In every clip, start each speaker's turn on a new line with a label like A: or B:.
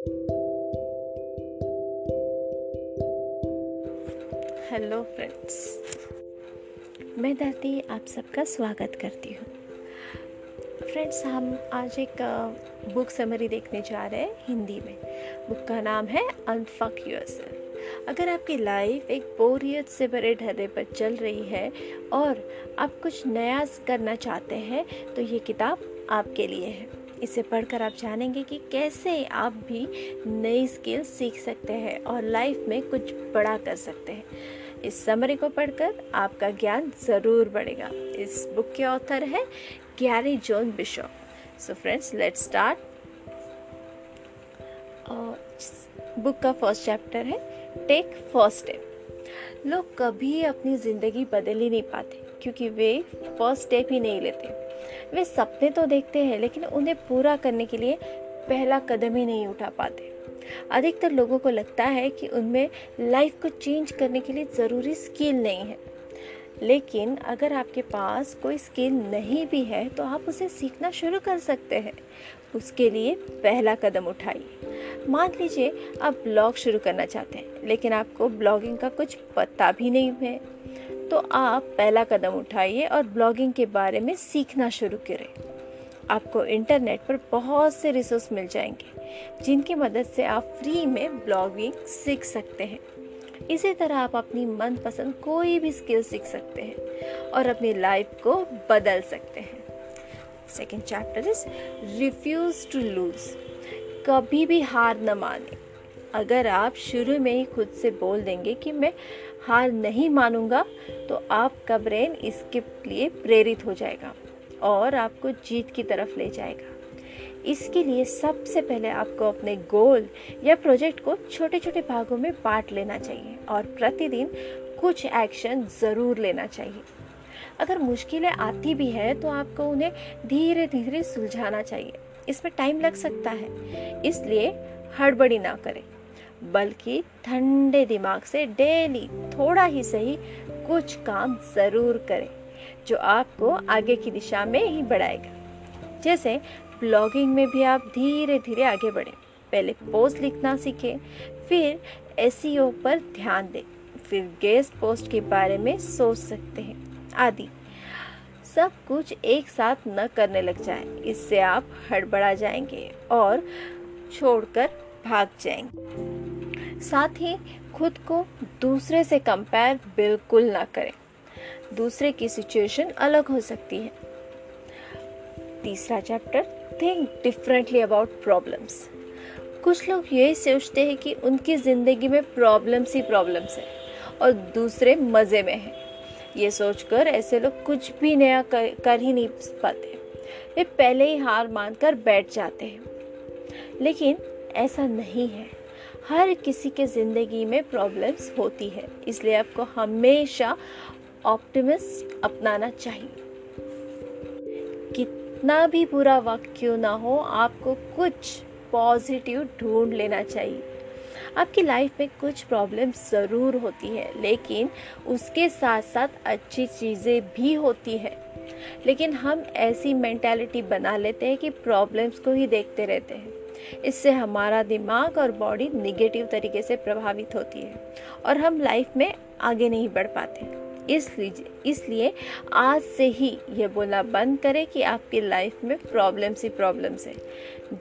A: Hello friends मैं धरती आप सबका स्वागत करती हूँ। फ्रेंड्स हम आज एक बुक समरी देखने जा रहे हैं हिंदी में। बुक का नाम है अनफक यूर अगर आपकी लाइफ एक बोरियत से भरे ढर्रे पर चल रही है और आप कुछ नया करना चाहते हैं तो ये किताब आपके लिए है। इसे पढ़कर आप जानेंगे कि कैसे आप भी नई स्किल सीख सकते हैं और लाइफ में कुछ बड़ा कर सकते हैं। इस समरी को पढ़कर आपका ज्ञान ज़रूर बढ़ेगा। इस बुक के ऑथर है Gary John Bishop. So friends let start और बुक का फ़र्स्ट चैप्टर है टेक फ़र्स्ट स्टेप लोग कभी अपनी ज़िंदगी बदल ही नहीं पाते, क्योंकि वे फ़र्स्ट स्टेप ही नहीं लेते। वे सपने तो देखते हैं, लेकिन उन्हें पूरा करने के लिए पहला कदम ही नहीं उठा पाते। अधिकतर लोगों को लगता है कि उनमें लाइफ को चेंज करने के लिए ज़रूरी स्किल नहीं है। लेकिन अगर आपके पास कोई स्किल नहीं भी है तो आप उसे सीखना शुरू कर सकते हैं। उसके लिए पहला कदम उठाइए। मान लीजिए आप ब्लॉग शुरू करना चाहते हैं, लेकिन आपको ब्लॉगिंग का कुछ पता भी नहीं है। तो आप पहला कदम उठाइए और ब्लॉगिंग के बारे में सीखना शुरू करें। आपको इंटरनेट पर बहुत से रिसोर्स मिल जाएँगे, जिनकी मदद से आप फ्री में ब्लॉगिंग सीख सकते हैं। इसी तरह आप अपनी मनपसंद कोई भी स्किल सीख सकते हैं और अपनी लाइफ को बदल सकते हैं। Second chapter is refuse to lose कभी भी हार न माने। अगर आप शुरू में ही खुद से बोल देंगे कि मैं हार नहीं मानूँगा तो आपका ब्रेन इसके लिए प्रेरित हो जाएगा और आपको जीत की तरफ़ ले जाएगा। इसके लिए सबसे पहले आपको अपने गोल या प्रोजेक्ट को छोटे छोटे भागों में बांट लेना चाहिए और प्रतिदिन कुछ एक्शन ज़रूर लेना चाहिए। अगर मुश्किलें आती भी है तो आपको उन्हें धीरे धीरे सुलझाना चाहिए। इसमें टाइम लग सकता है, इसलिए हड़बड़ी ना करें। बल्कि ठंडे दिमाग से डेली थोड़ा ही सही कुछ काम ज़रूर करें, जो आपको आगे की दिशा में ही बढ़ाएगा। जैसे ब्लॉगिंग में भी आप धीरे धीरे आगे बढ़ें। पहले पोस्ट लिखना सीखें, फिर एस e पर ध्यान दें, फिर गेस्ट पोस्ट के बारे में सोच सकते हैं, आदि। सब कुछ एक साथ न करने लग जाए, इससे आप हड़बड़ा जाएँगे और छोड़कर भाग जाएँगे। साथ ही खुद को दूसरे से कंपेयर बिल्कुल ना करें। दूसरे की सिचुएशन अलग हो सकती है। तीसरा chapter think differently about problems कुछ लोग ये सोचते हैं कि उनकी ज़िंदगी में प्रॉब्लम्स ही प्रॉब्लम्स हैं और दूसरे मज़े में हैं। ये सोचकर ऐसे लोग कुछ भी नया कर, कर ही नहीं पाते। वे पहले ही हार मानकर बैठ जाते हैं। लेकिन ऐसा नहीं है। हर किसी के ज़िंदगी में प्रॉब्लम्स होती है। इसलिए आपको हमेशा ऑप्टिमिस्ट अपनाना चाहिए। कितना भी बुरा वक्त क्यों ना हो, आपको कुछ पॉजिटिव ढूंढ लेना चाहिए। आपकी लाइफ में कुछ प्रॉब्लम ज़रूर होती है, लेकिन उसके साथ साथ अच्छी चीज़ें भी होती हैं। लेकिन हम ऐसी मेंटालिटी बना लेते हैं कि प्रॉब्लम्स को ही देखते रहते हैं। इससे हमारा दिमाग और बॉडी निगेटिव तरीके से प्रभावित होती है और हम लाइफ में आगे नहीं बढ़ पाते। इसलिए इसलिए आज से ही यह बोलना बंद करें कि आपकी लाइफ में प्रॉब्लम्स ही प्रॉब्लम्स है।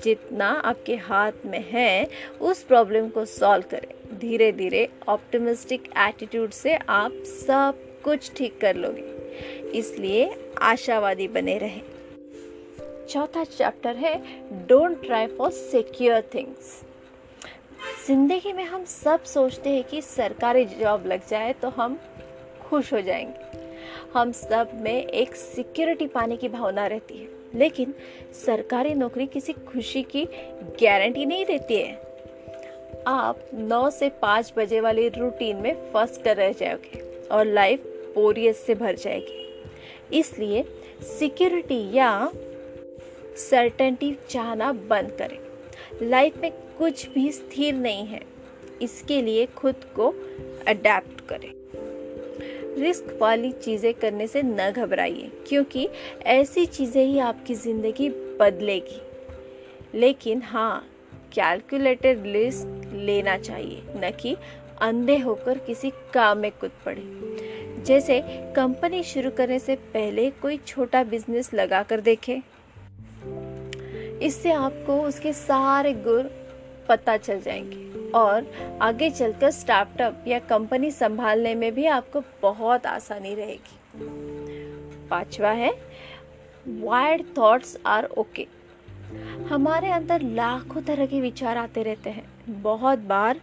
A: जितना आपके हाथ में है, उस प्रॉब्लम को सॉल्व करें। धीरे धीरे ऑप्टिमिस्टिक एटीट्यूड से आप सब कुछ ठीक कर लोगे। इसलिए आशावादी बने रहें। चौथा चैप्टर है don't try for secure things ज़िंदगी में हम सब सोचते हैं कि सरकारी जॉब लग जाए तो हम खुश हो जाएँगे। हम सब में एक सिक्योरिटी पाने की भावना रहती है, लेकिन सरकारी नौकरी किसी खुशी की गारंटी नहीं देती है। आप 9 से 5 बजे वाली रूटीन में फंस कर रह जाओगे और लाइफ बोरियत से भर जाएगी। इसलिए सिक्योरिटी या सर्टेनिटी चाहना बंद करें। लाइफ में कुछ भी स्थिर नहीं है। इसके लिए खुद को अडेप्ट करें। रिस्क वाली चीज़ें करने से न घबराइए, क्योंकि ऐसी चीज़ें ही आपकी ज़िंदगी बदलेगी। लेकिन हाँ कैलकुलेटेड रिस्क लेना चाहिए, न कि अंधे होकर किसी काम में कूद पड़े। जैसे कंपनी शुरू करने से पहले कोई छोटा बिज़नेस लगा कर देखे। इससे आपको उसके सारे गुण पता चल जाएँगे। और आगे चलकर स्टार्टअप या कंपनी संभालने में भी आपको बहुत आसानी रहेगी। पांचवा है वाइड थॉट्स आर ओके हमारे अंदर लाखों तरह के विचार आते रहते हैं। बहुत बार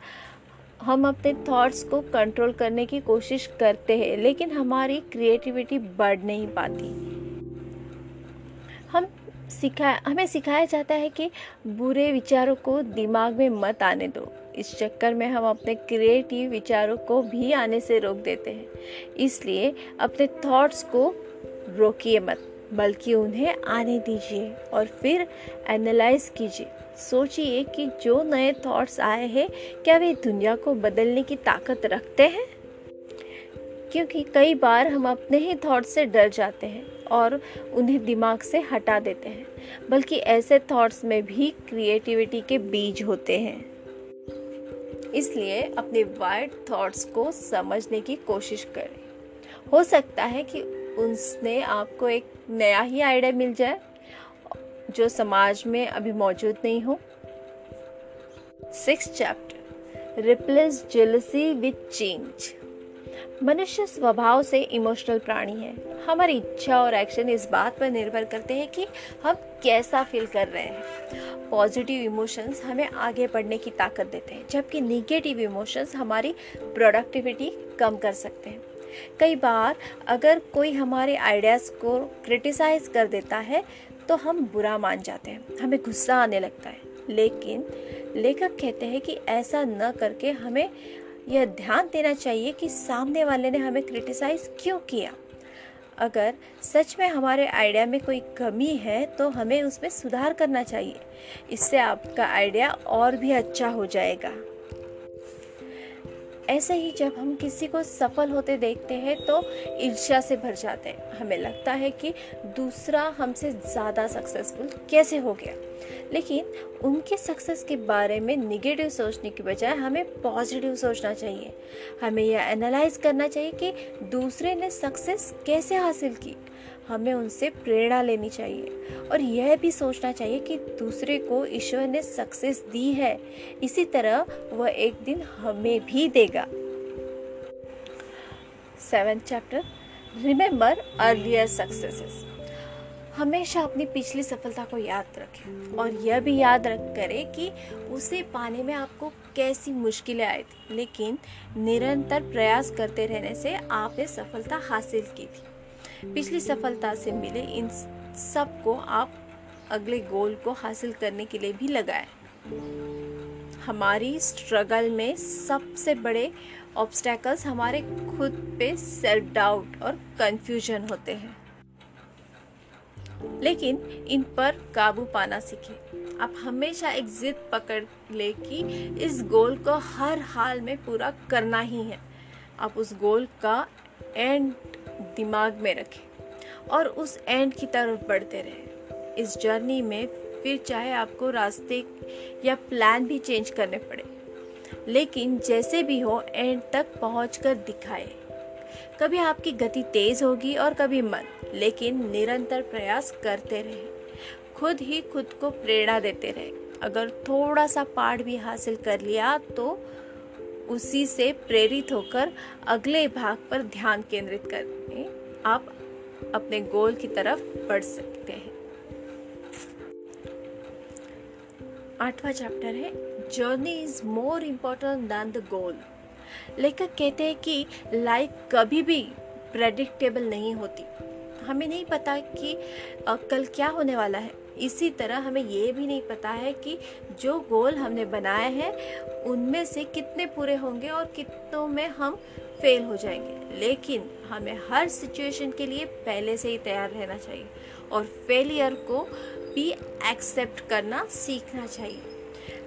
A: हम अपने थॉट्स को कंट्रोल करने की कोशिश करते हैं, लेकिन हमारी क्रिएटिविटी बढ़ नहीं पाती। हम सिखाया हमें सिखाया जाता है कि बुरे विचारों को दिमाग में मत आने दो। इस चक्कर में हम अपने क्रिएटिव विचारों को भी आने से रोक देते हैं। इसलिए अपने थॉट्स को रोकिए मत, बल्कि उन्हें आने दीजिए और फिर एनालाइज कीजिए। सोचिए कि जो नए थॉट्स आए हैं, क्या वे दुनिया को बदलने की ताकत रखते हैं? क्योंकि कई बार हम अपने ही थॉट से डर जाते हैं और उन्हें दिमाग से हटा देते हैं, बल्कि ऐसे थॉट्स में भी क्रिएटिविटी के बीज होते हैं। इसलिए अपने वाइड थॉट्स को समझने की कोशिश करें। हो सकता है कि उसने आपको एक नया ही आइडिया मिल जाए, जो समाज में अभी मौजूद नहीं हो। Six chapter replace jealousy with change मनुष्य स्वभाव से इमोशनल प्राणी है। हमारी इच्छा और एक्शन इस बात पर निर्भर करते हैं कि हम कैसा फील कर रहे हैं। पॉजिटिव इमोशंस हमें आगे बढ़ने की ताकत देते हैं, जबकि निगेटिव इमोशंस हमारी प्रोडक्टिविटी कम कर सकते हैं। कई बार अगर कोई हमारे आइडियाज़ को क्रिटिसाइज कर देता है तो हम बुरा मान जाते हैं, हमें गुस्सा आने लगता है। लेकिन लेखक कहते हैं कि ऐसा न करके हमें यह ध्यान देना चाहिए कि सामने वाले ने हमें क्रिटिसाइज क्यों किया। अगर सच में हमारे आइडिया में कोई कमी है तो हमें उसमें सुधार करना चाहिए। इससे आपका आइडिया और भी अच्छा हो जाएगा। ऐसे ही जब हम किसी को सफल होते देखते हैं तो ईर्ष्या से भर जाते हैं। हमें लगता है कि दूसरा हमसे ज़्यादा सक्सेसफुल कैसे हो गया? लेकिन उनके सक्सेस के बारे में निगेटिव सोचने की बजाय हमें पॉजिटिव सोचना चाहिए। हमें यह एनालाइज करना चाहिए कि दूसरे ने सक्सेस कैसे हासिल की? हमें उनसे प्रेरणा लेनी चाहिए। और यह भी सोचना चाहिए कि दूसरे को ईश्वर ने सक्सेस दी है, इसी तरह वह एक दिन हमें भी देगा। Seventh chapter remember earlier successes हमेशा अपनी पिछली सफलता को याद रखें और यह भी याद रख करें कि उसे पाने में आपको कैसी मुश्किलें आई थी, लेकिन निरंतर प्रयास करते रहने से आपने सफलता हासिल की थी। पिछली सफलता से मिले इन सबको आप अगले गोल को हासिल करने के लिए भी लगाएँ। हमारी स्ट्रगल में सबसे बड़े ऑब्स्टेकल्स हमारे खुद पे सेल्फ डाउट और कंफ्यूजन होते हैं। लेकिन इन पर काबू पाना सीखें। आप हमेशा एक जिद पकड़ ले कि इस गोल को हर हाल में पूरा करना ही है। आप उस गोल का एंड दिमाग में रखें और उस एंड की तरफ़ बढ़ते रहें। इस जर्नी में फिर चाहे आपको रास्ते या प्लान भी चेंज करने पड़े। लेकिन जैसे भी हो एंड तक पहुँच कर दिखाए। कभी आपकी गति तेज होगी और कभी मन लेकिन निरंतर प्रयास करते रहे। खुद ही खुद को प्रेरणा देते रहे। अगर थोड़ा सा पाठ भी हासिल कर लिया तो उसी से प्रेरित होकर अगले भाग पर ध्यान केंद्रित करके आप अपने गोल की तरफ़ बढ़ सकते हैं। आठवां चैप्टर है journey is more important than the goal लेखक कहते हैं कि लाइफ कभी भी प्रेडिक्टेबल नहीं होती। हमें नहीं पता कि कल क्या होने वाला है। इसी तरह हमें ये भी नहीं पता है कि जो गोल हमने बनाए हैं, उनमें से कितने पूरे होंगे और कितनों में हम फेल हो जाएँगे। लेकिन हमें हर सिचुएशन के लिए पहले से ही तैयार रहना चाहिए और फेलियर को भी एक्सेप्ट करना सीखना चाहिए।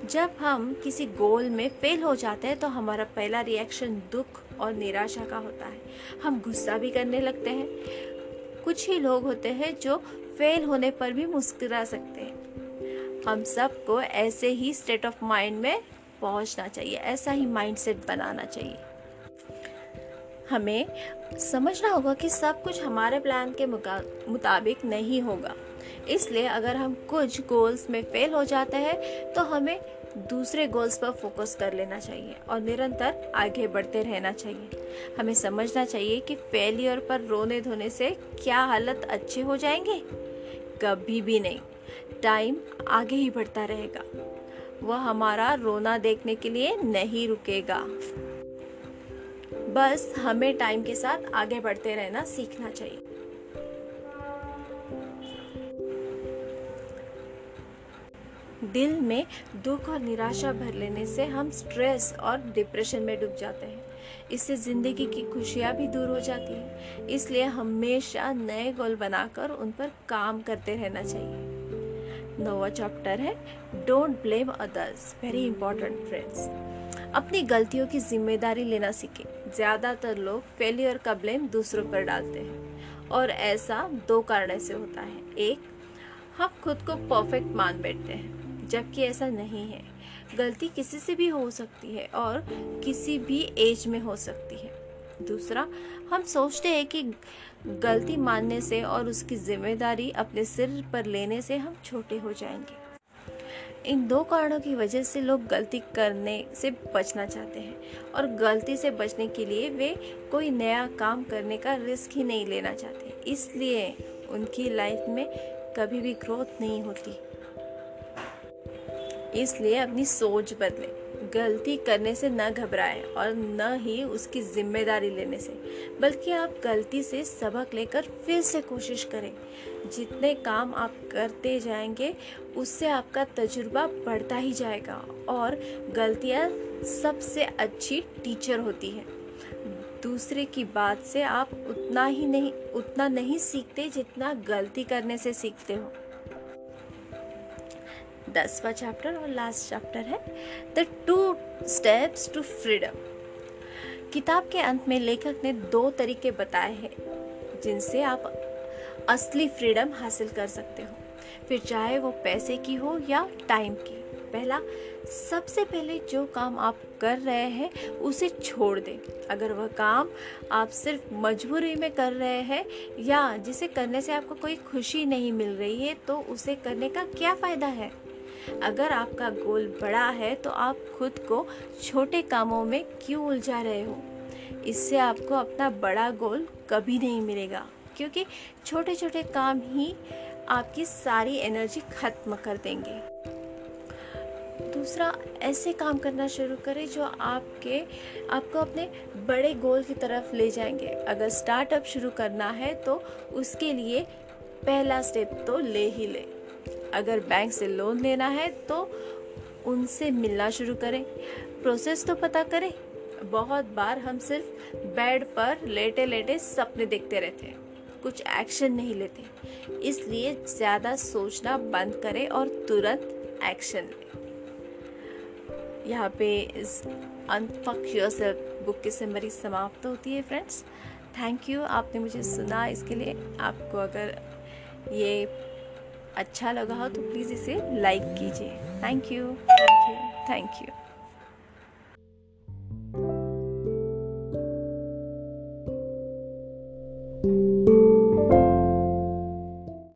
A: जब हम किसी गोल में फेल हो जाते हैं तो हमारा पहला रिएक्शन दुख और निराशा का होता है। हम गुस्सा भी करने लगते हैं। कुछ ही लोग होते हैं जो फेल होने पर भी मुस्कुरा सकते हैं। हम सबको ऐसे ही स्टेट ऑफ़ माइंड में पहुँचना चाहिए, ऐसा ही माइंडसेट बनाना चाहिए। हमें समझना होगा कि सब कुछ हमारे प्लान के मुताबिक नहीं होगा। इसलिए अगर हम कुछ गोल्स में फेल हो जाते हैं तो हमें दूसरे गोल्स पर फोकस कर लेना चाहिए और निरंतर आगे बढ़ते रहना चाहिए। हमें समझना चाहिए कि फेलियर पर रोने धोने से क्या हालत अच्छे हो जाएँगे। कभी भी नहीं। टाइम आगे ही बढ़ता रहेगा। वह हमारा रोना देखने के लिए नहीं रुकेगा। बस हमें टाइम के साथ आगे बढ़ते रहना सीखना चाहिए। दिल में दुख और निराशा भर लेने से हम स्ट्रेस और डिप्रेशन में डूब जाते हैं। इससे ज़िंदगी की खुशियाँ भी दूर हो जाती हैं। इसलिए हमेशा नए गोल बनाकर उन पर काम करते रहना चाहिए। नोवा चैप्टर है don't blame others very important friends अपनी गलतियों की ज़िम्मेदारी लेना सीखें। ज़्यादातर लोग फेलियर का ब्लेम दूसरों पर डालते हैं। और ऐसा दो कारण से होता है। एक, हम खुद को परफेक्ट मान बैठते हैं, जबकि ऐसा नहीं है। गलती किसी से भी हो सकती है और किसी भी एज में हो सकती है। दूसरा, हम सोचते हैं कि गलती मानने से और उसकी ज़िम्मेदारी अपने सिर पर लेने से हम छोटे हो जाएँगे। इन दो कारणों की वजह से लोग गलती करने से बचना चाहते हैं और गलती से बचने के लिए वे कोई नया काम करने का रिस्क ही नहीं लेना चाहते। इसलिए उनकी लाइफ में कभी भी ग्रोथ नहीं होती। इसलिए अपनी सोच बदले। गलती करने से न घबराएँ और न ही उसकी ज़िम्मेदारी लेने से, बल्कि आप गलती से सबक लेकर फिर से कोशिश करें। जितने काम आप करते जाएँगे, उससे आपका तजुर्बा बढ़ता ही जाएगा और गलतियाँ सबसे अच्छी टीचर होती है। दूसरे की बात से आप उतना ही नहीं, उतना नहीं सीखते जितना गलती करने से सीखते हो। दसवा चैप्टर और लास्ट चैप्टर है। The two steps to freedom किताब के अंत में लेखक ने दो तरीके बताए हैं, जिनसे आप असली फ्रीडम हासिल कर सकते हो। फिर चाहे वो पैसे की हो या टाइम की। पहला, सबसे पहले जो काम आप कर रहे हैं, उसे छोड़ दें। अगर वह काम आप सिर्फ़ मजबूरी में कर रहे हैं या जिसे करने से आपको कोई खुशी नहीं मिल रही है तो उसे करने का क्या फ़ायदा है? अगर आपका गोल बड़ा है तो आप खुद को छोटे कामों में क्यों उलझा रहे हो? इससे आपको अपना बड़ा गोल कभी नहीं मिलेगा, क्योंकि छोटे छोटे काम ही आपकी सारी एनर्जी खत्म कर देंगे। दूसरा, ऐसे काम करना शुरू करें जो आपके, आपको अपने बड़े गोल की तरफ़ ले जाएँगे। अगर स्टार्टअप शुरू करना है तो उसके लिए पहला स्टेप तो ले ही ले। अगर बैंक से लोन लेना है तो उनसे मिलना शुरू करें। प्रोसेस तो पता करें। बहुत बार हम सिर्फ़ बेड पर लेटे लेटे सपने देखते रहते हैं। कुछ एक्शन नहीं लेते। इसलिए ज़्यादा सोचना बंद करें और तुरंत एक्शन लें। यहाँ पे इस अनफक योरसेल्फ बुक की समरी समाप्त होती है फ्रेंड्स थैंक यू आपने मुझे सुना इसके लिए आपको अगर ये अच्छा लगा हो तो प्लीज़ इसे लाइक कीजिए। Thank you thank you thank you